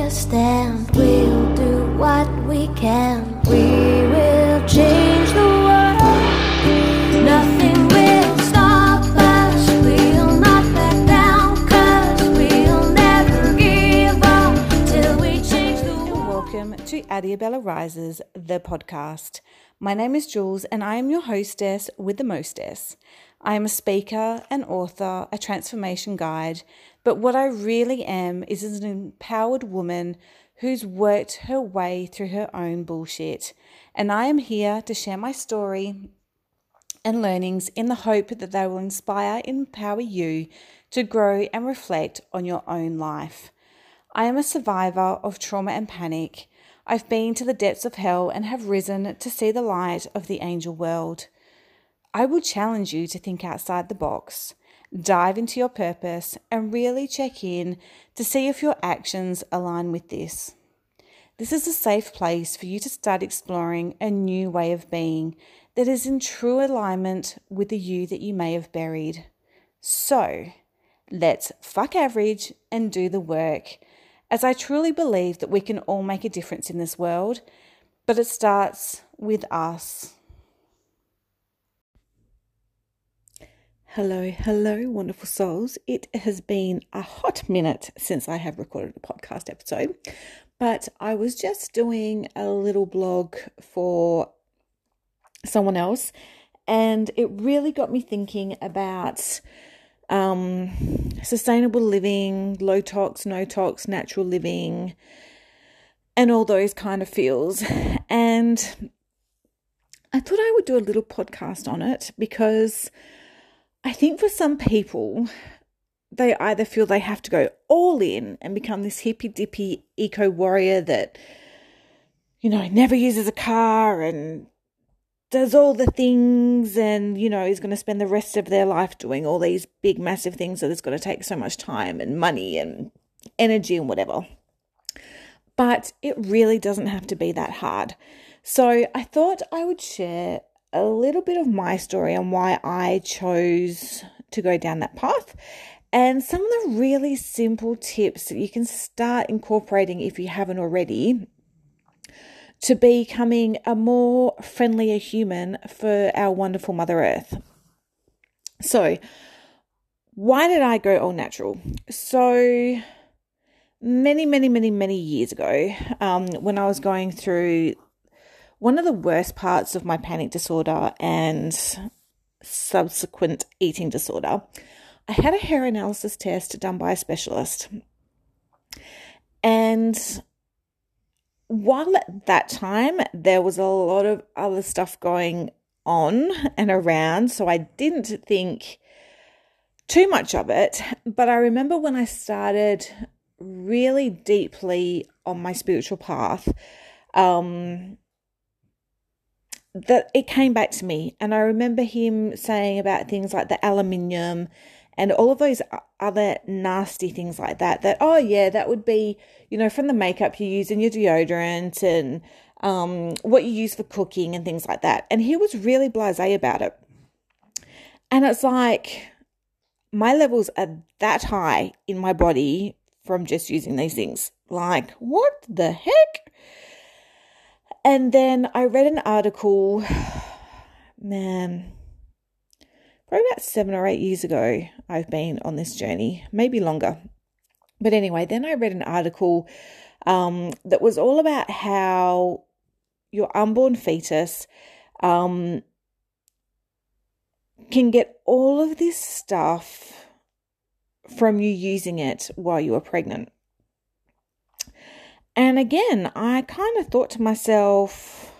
a stand. We'll do what we can. We will change the world. Nothing. Welcome to Ariabella Rises, the podcast. My name is Jules, and I am your hostess with the mostess. I am a speaker, an author, a transformation guide, but what I really am is an empowered woman who's worked her way through her own bullshit. And I am here to share my story and learnings in the hope that they will inspire and empower you to grow and reflect on your own life. I am a survivor of trauma and panic. I've been to the depths of hell and have risen to see the light of the angel world. I will challenge you to think outside the box, dive into your purpose, and really check in to see if your actions align with this. This is a safe place for you to start exploring a new way of being that is in true alignment with the you that you may have buried. So, let's fuck average and do the work, as I truly believe that we can all make a difference in this world, but it starts with us. Hello, hello, wonderful souls. It has been a hot minute since I have recorded a podcast episode, but I was just doing a little blog for someone else, and it really got me thinking about um, sustainable living, low tox, no tox, natural living, and all those kind of feels. And I thought I would do a little podcast on it because I think for some people, they either feel they have to go all in and become this hippy dippy eco warrior that, you know, never uses a car and does all the things and, you know, is going to spend the rest of their life doing all these big, massive things that is going to take so much time and money and energy and whatever. But it really doesn't have to be that hard. So I thought I would share a little bit of my story and why I chose to go down that path and some of the really simple tips that you can start incorporating if you haven't already to becoming a more friendlier human for our wonderful Mother Earth. So, why did I go all natural? So, many, many, many, many years ago, um, when I was going through one of the worst parts of my panic disorder and subsequent eating disorder, I had a hair analysis test done by a specialist. And while at that time there was a lot of other stuff going on and around, so I didn't think too much of it. But I remember when I started really deeply on my spiritual path, um, that it came back to me. And I remember him saying about things like the aluminium and all of those other nasty things like that. That, oh, yeah, that would be, you know, from the makeup you use in your deodorant and um, what you use for cooking and things like that. And he was really blase about it. And it's like my levels are that high in my body from just using these things. Like, what the heck? And then I read an article, man, probably about seven or eight years ago, I've been on this journey, maybe longer. But anyway, then I read an article um, that was all about how your unborn fetus um, can get all of this stuff from you using it while you are pregnant. And again, I kind of thought to myself,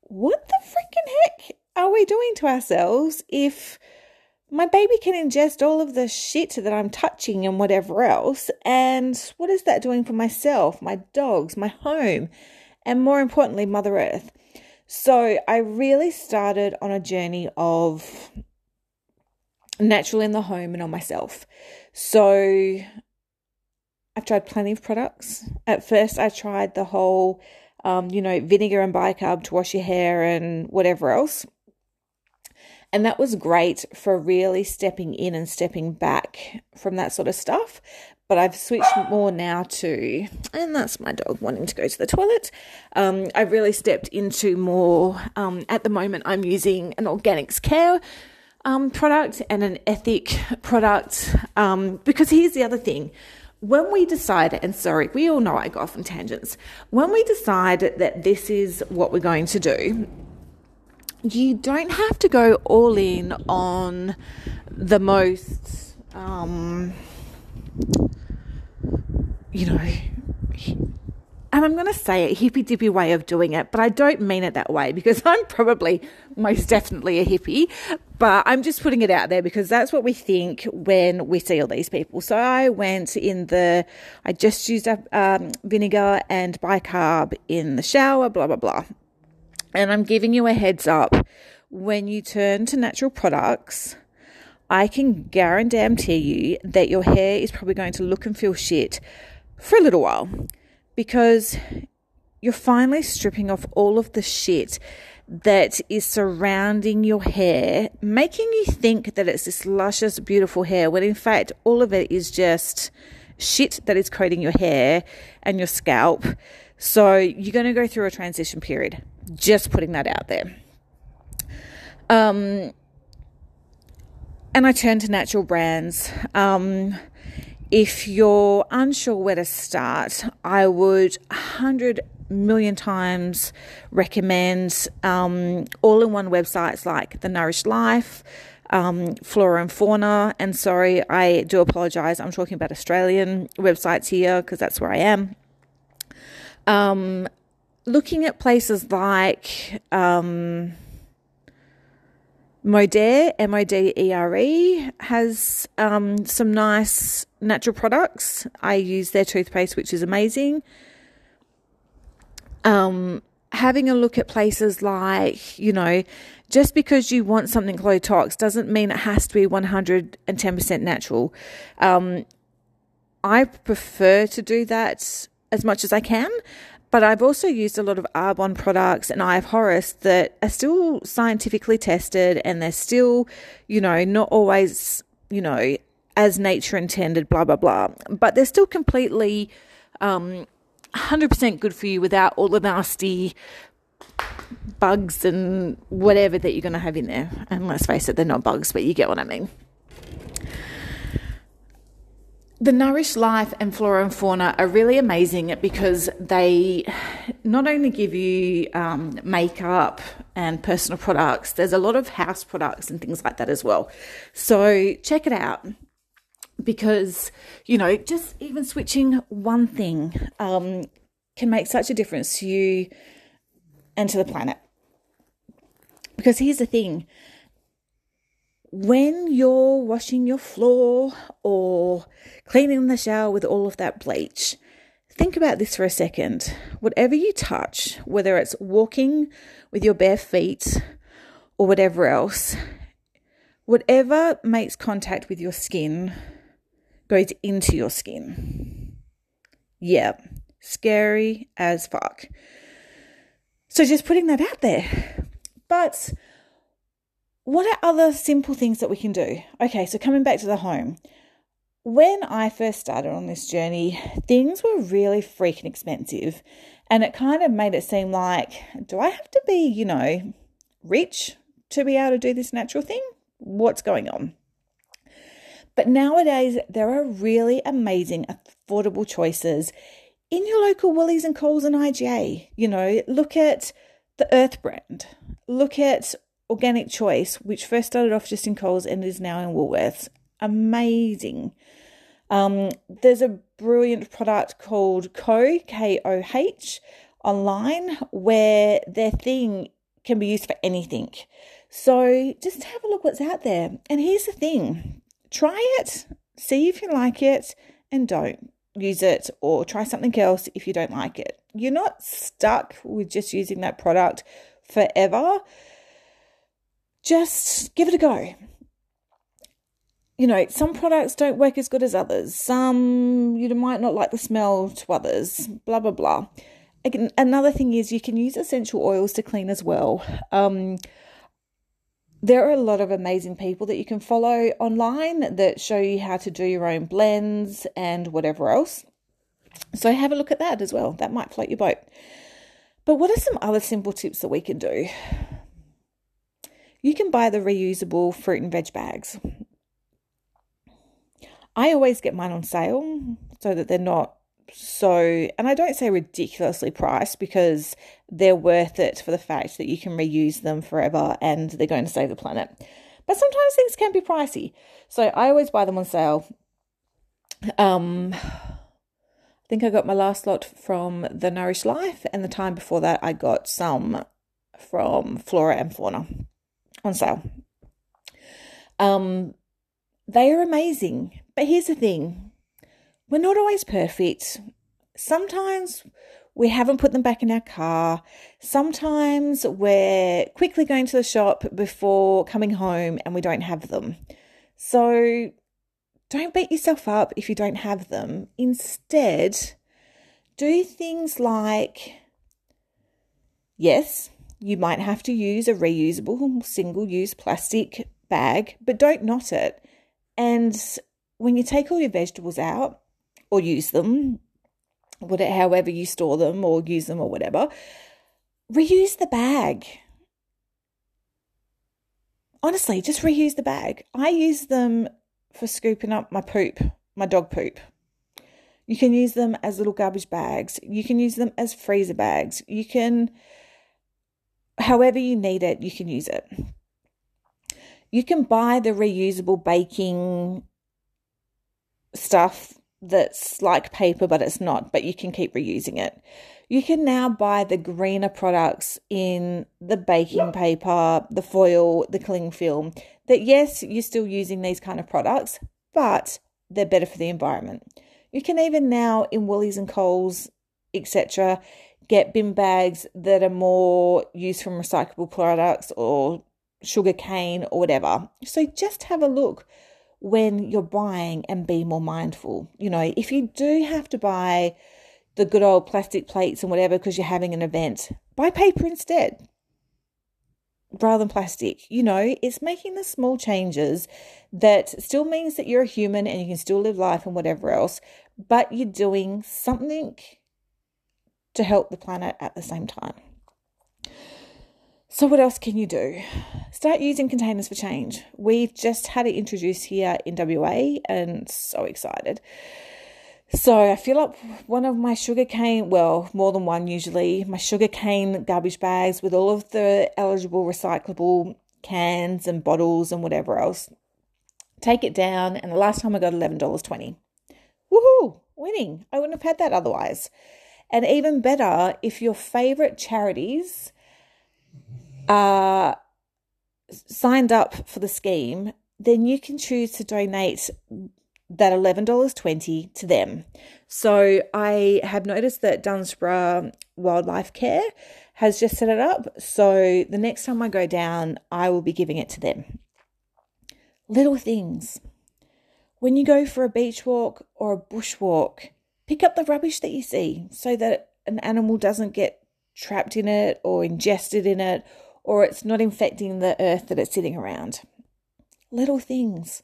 what the freaking heck are we doing to ourselves if my baby can ingest all of the shit that I'm touching and whatever else? And what is that doing for myself, my dogs, my home, and more importantly, Mother Earth? So I really started on a journey of natural in the home and on myself. So I've tried plenty of products. At first, I tried the whole, um, you know, vinegar and bicarb to wash your hair and whatever else. And that was great for really stepping in and stepping back from that sort of stuff. But I've switched more now to, and that's my dog wanting to go to the toilet. Um, I've really stepped into more, um, at the moment, I'm using an organics care um, product and an Ethique product. Um, because here's the other thing when we decide, and sorry, we all know I go off on tangents, when we decide that this is what we're going to do, you don't have to go all in on the most, um, you know, and I'm going to say a hippy dippy way of doing it, but I don't mean it that way because I'm probably most definitely a hippie, but I'm just putting it out there because that's what we think when we see all these people. So I went in the, I just used up um, vinegar and bicarb in the shower, blah, blah, blah. And I'm giving you a heads up when you turn to natural products. I can guarantee you that your hair is probably going to look and feel shit for a little while because you're finally stripping off all of the shit that is surrounding your hair, making you think that it's this luscious, beautiful hair, when in fact, all of it is just shit that is coating your hair and your scalp. So you're going to go through a transition period. Just putting that out there. Um, and I turn to natural brands. Um, if you're unsure where to start, I would 100 million times recommend um, all in one websites like The Nourished Life, um, Flora and Fauna. And sorry, I do apologize. I'm talking about Australian websites here because that's where I am. Um, looking at places like um, Modere, M O D E R E, has um, some nice natural products. I use their toothpaste, which is amazing. Um, having a look at places like, you know, just because you want something low tox doesn't mean it has to be 110% natural. Um, I prefer to do that as much as I can, but I've also used a lot of Arbonne products and I have Horus that are still scientifically tested and they're still, you know, not always, you know, as nature intended, blah, blah, blah. But they're still completely um, 100% good for you without all the nasty bugs and whatever that you're going to have in there. And let's face it, they're not bugs, but you get what I mean the Nourished Life and Flora and Fauna are really amazing because they not only give you um, makeup and personal products, there's a lot of house products and things like that as well. So check it out because, you know, just even switching one thing um, can make such a difference to you and to the planet. Because here's the thing when you're washing your floor or cleaning the shower with all of that bleach, think about this for a second. Whatever you touch, whether it's walking with your bare feet or whatever else, whatever makes contact with your skin goes into your skin. Yeah, scary as fuck. So just putting that out there. But what are other simple things that we can do? Okay, so coming back to the home. When I first started on this journey, things were really freaking expensive. And it kind of made it seem like, do I have to be, you know, rich to be able to do this natural thing? What's going on? But nowadays, there are really amazing, affordable choices in your local Woolies and Coles and IGA. You know, look at the Earth brand, look at Organic Choice, which first started off just in Coles and is now in Woolworths. Amazing. Um, there's a brilliant product called Koh, K O H, online where their thing can be used for anything. So just have a look what's out there. And here's the thing try it, see if you like it, and don't use it or try something else if you don't like it. You're not stuck with just using that product forever just give it a go. You know, some products don't work as good as others. Some you might not like the smell to others, blah, blah, blah. Again, another thing is you can use essential oils to clean as well. Um, there are a lot of amazing people that you can follow online that show you how to do your own blends and whatever else. So have a look at that as well. That might float your boat. But what are some other simple tips that we can do? You can buy the reusable fruit and veg bags. I always get mine on sale so that they're not so, and I don't say ridiculously priced because they're worth it for the fact that you can reuse them forever and they're going to save the planet. But sometimes things can be pricey. So I always buy them on sale. Um, I think I got my last lot from the Nourish Life, and the time before that, I got some from Flora and Fauna on sale. Um, they are amazing. But here's the thing we're not always perfect. Sometimes we haven't put them back in our car. Sometimes we're quickly going to the shop before coming home and we don't have them. So don't beat yourself up if you don't have them. Instead, do things like yes, you might have to use a reusable single use plastic bag, but don't knot it. And when you take all your vegetables out, or use them, whatever, however you store them or use them or whatever, reuse the bag. Honestly, just reuse the bag. I use them for scooping up my poop, my dog poop. You can use them as little garbage bags. You can use them as freezer bags. You can, however you need it, you can use it. You can buy the reusable baking stuff that's like paper, but it's not, but you can keep reusing it. You can now buy the greener products in the baking paper, the foil, the cling film. That yes, you're still using these kind of products, but they're better for the environment. You can even now in Woolies and Coles, etc., get bin bags that are more used from recyclable products or sugar cane or whatever. So just have a look when you're buying and be more mindful. You know, if you do have to buy the good old plastic plates and whatever because you're having an event, buy paper instead rather than plastic. You know, it's making the small changes that still means that you're a human and you can still live life and whatever else, but you're doing something to help the planet at the same time. So, what else can you do? Start using containers for change. We've just had it introduced here in WA and so excited. So, I fill up one of my sugar cane, well, more than one usually, my sugar cane garbage bags with all of the eligible recyclable cans and bottles and whatever else. Take it down, and the last time I got $11.20. Woohoo! Winning. I wouldn't have had that otherwise. And even better, if your favorite charities uh, are signed up for the scheme, then you can choose to donate that $11.20 to them. So I have noticed that Dunsborough Wildlife Care has just set it up. So the next time I go down, I will be giving it to them. Little things. When you go for a beach walk or a bush walk, pick up the rubbish that you see so that an animal doesn't get trapped in it or ingested in it or it's not infecting the earth that it's sitting around. Little things.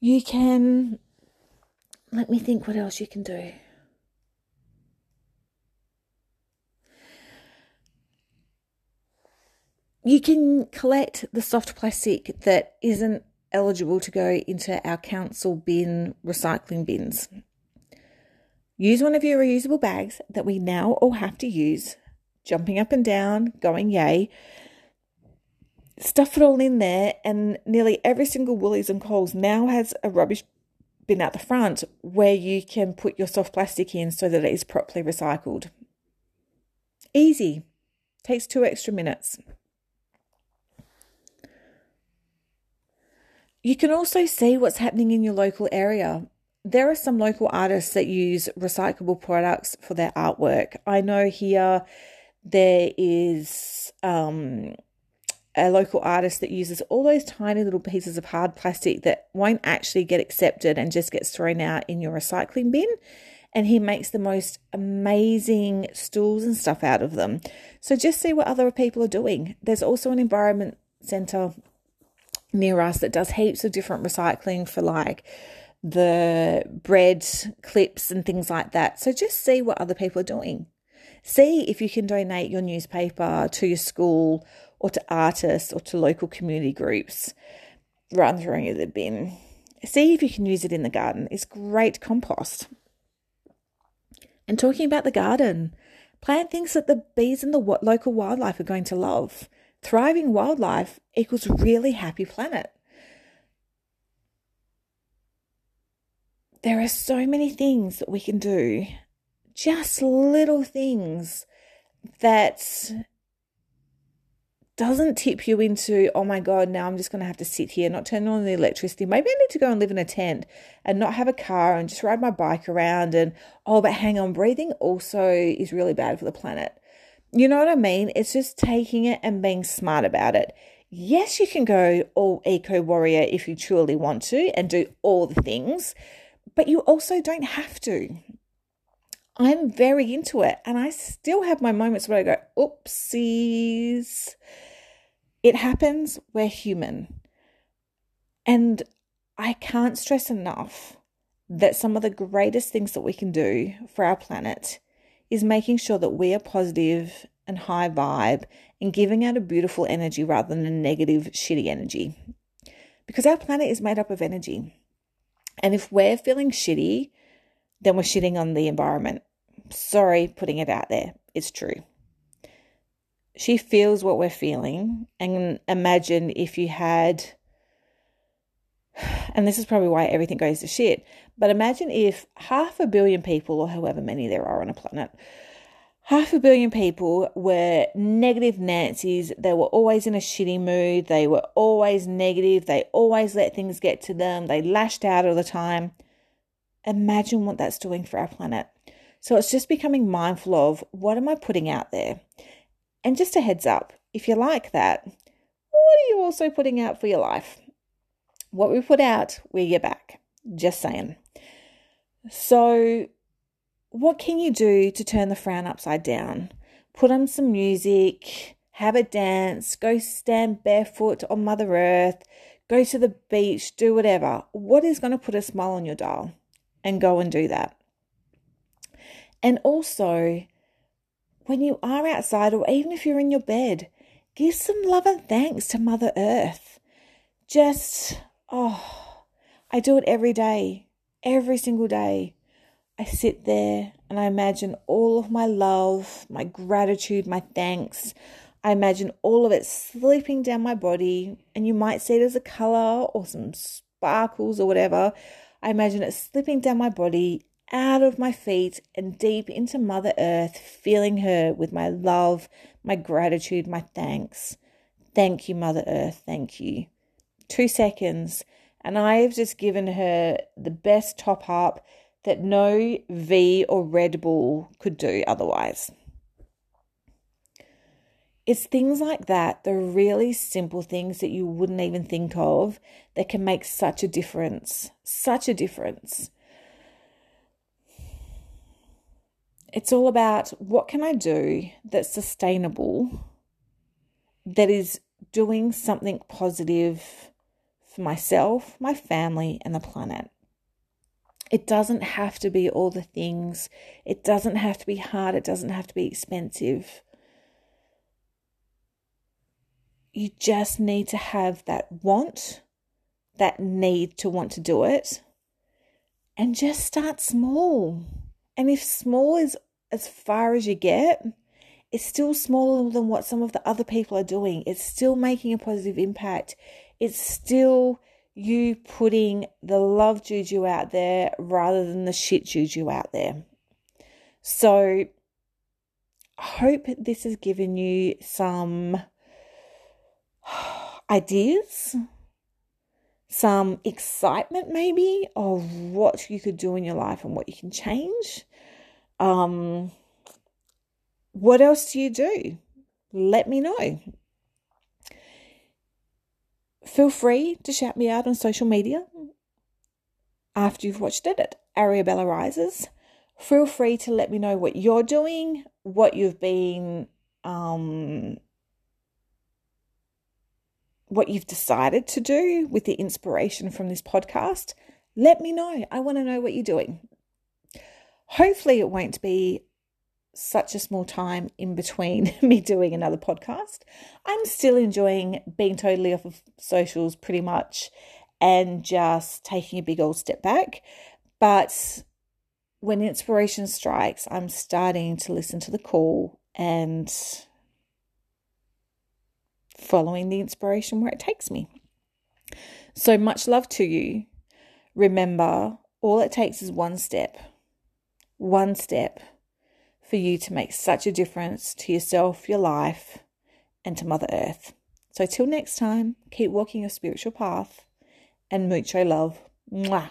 You can, let me think what else you can do. You can collect the soft plastic that isn't eligible to go into our council bin recycling bins. Use one of your reusable bags that we now all have to use jumping up and down, going yay. Stuff it all in there, and nearly every single Woolies and Coles now has a rubbish bin at the front where you can put your soft plastic in so that it is properly recycled. Easy. Takes two extra minutes. You can also see what's happening in your local area. There are some local artists that use recyclable products for their artwork. I know here there is um, a local artist that uses all those tiny little pieces of hard plastic that won't actually get accepted and just gets thrown out in your recycling bin. And he makes the most amazing stools and stuff out of them. So just see what other people are doing. There's also an environment centre near us that does heaps of different recycling for like the bread clips and things like that. So just see what other people are doing. See if you can donate your newspaper to your school or to artists or to local community groups rather than throwing it in the bin. See if you can use it in the garden. It's great compost. And talking about the garden, plant things that the bees and the local wildlife are going to love. Thriving wildlife equals really happy planet. There are so many things that we can do, just little things that doesn't tip you into, oh my God, now I'm just going to have to sit here, not turn on the electricity. Maybe I need to go and live in a tent and not have a car and just ride my bike around. And oh, but hang on, breathing also is really bad for the planet. You know what I mean? It's just taking it and being smart about it. Yes, you can go all eco warrior if you truly want to and do all the things, but you also don't have to. I'm very into it and I still have my moments where I go, oopsies it happens, we're human. And I can't stress enough that some of the greatest things that we can do for our planet is making sure that we are positive and high vibe and giving out a beautiful energy rather than a negative, shitty energy. Because our planet is made up of energy. And if we're feeling shitty, then we're shitting on the environment. Sorry, putting it out there. It's true she feels what we're feeling. And imagine if you had, and this is probably why everything goes to shit, but imagine if half a billion people, or however many there are on a planet, half a billion people were negative Nancy's. They were always in a shitty mood. They were always negative. They always let things get to them. They lashed out all the time. Imagine what that's doing for our planet. So it's just becoming mindful of what am I putting out there? And just a heads up, if you like that, what are you also putting out for your life? What we put out, we get back. Just saying. So, what can you do to turn the frown upside down? Put on some music, have a dance, go stand barefoot on Mother Earth, go to the beach, do whatever. What is going to put a smile on your dial? And go and do that. And also, when you are outside or even if you're in your bed, give some love and thanks to Mother Earth. Just, oh, I do it every day, every single day. I sit there and I imagine all of my love, my gratitude, my thanks. I imagine all of it slipping down my body, and you might see it as a color or some sparkles or whatever. I imagine it slipping down my body out of my feet and deep into Mother Earth, feeling her with my love, my gratitude, my thanks. Thank you, Mother Earth. Thank you. Two seconds, and I have just given her the best top up that no V or Red Bull could do otherwise. It's things like that, the really simple things that you wouldn't even think of, that can make such a difference. Such a difference. it's all about what can I do that's sustainable, that is doing something positive for myself, my family, and the planet. It doesn't have to be all the things. It doesn't have to be hard. It doesn't have to be expensive. You just need to have that want, that need to want to do it, and just start small. And if small is as far as you get, it's still smaller than what some of the other people are doing. It's still making a positive impact. It's still you putting the love juju out there rather than the shit juju out there. So, I hope this has given you some ideas, some excitement maybe of what you could do in your life and what you can change. Um, what else do you do? Let me know. Feel free to shout me out on social media after you've watched it at Ariabella Rises. Feel free to let me know what you're doing, what you've been um, what you've decided to do with the inspiration from this podcast, let me know. I want to know what you're doing. Hopefully, it won't be such a small time in between me doing another podcast. I'm still enjoying being totally off of socials pretty much and just taking a big old step back. But when inspiration strikes, I'm starting to listen to the call and following the inspiration where it takes me. So much love to you. Remember, all it takes is one step, one step for you to make such a difference to yourself, your life, and to Mother Earth. So, till next time, keep walking your spiritual path and mucho love. Mwah.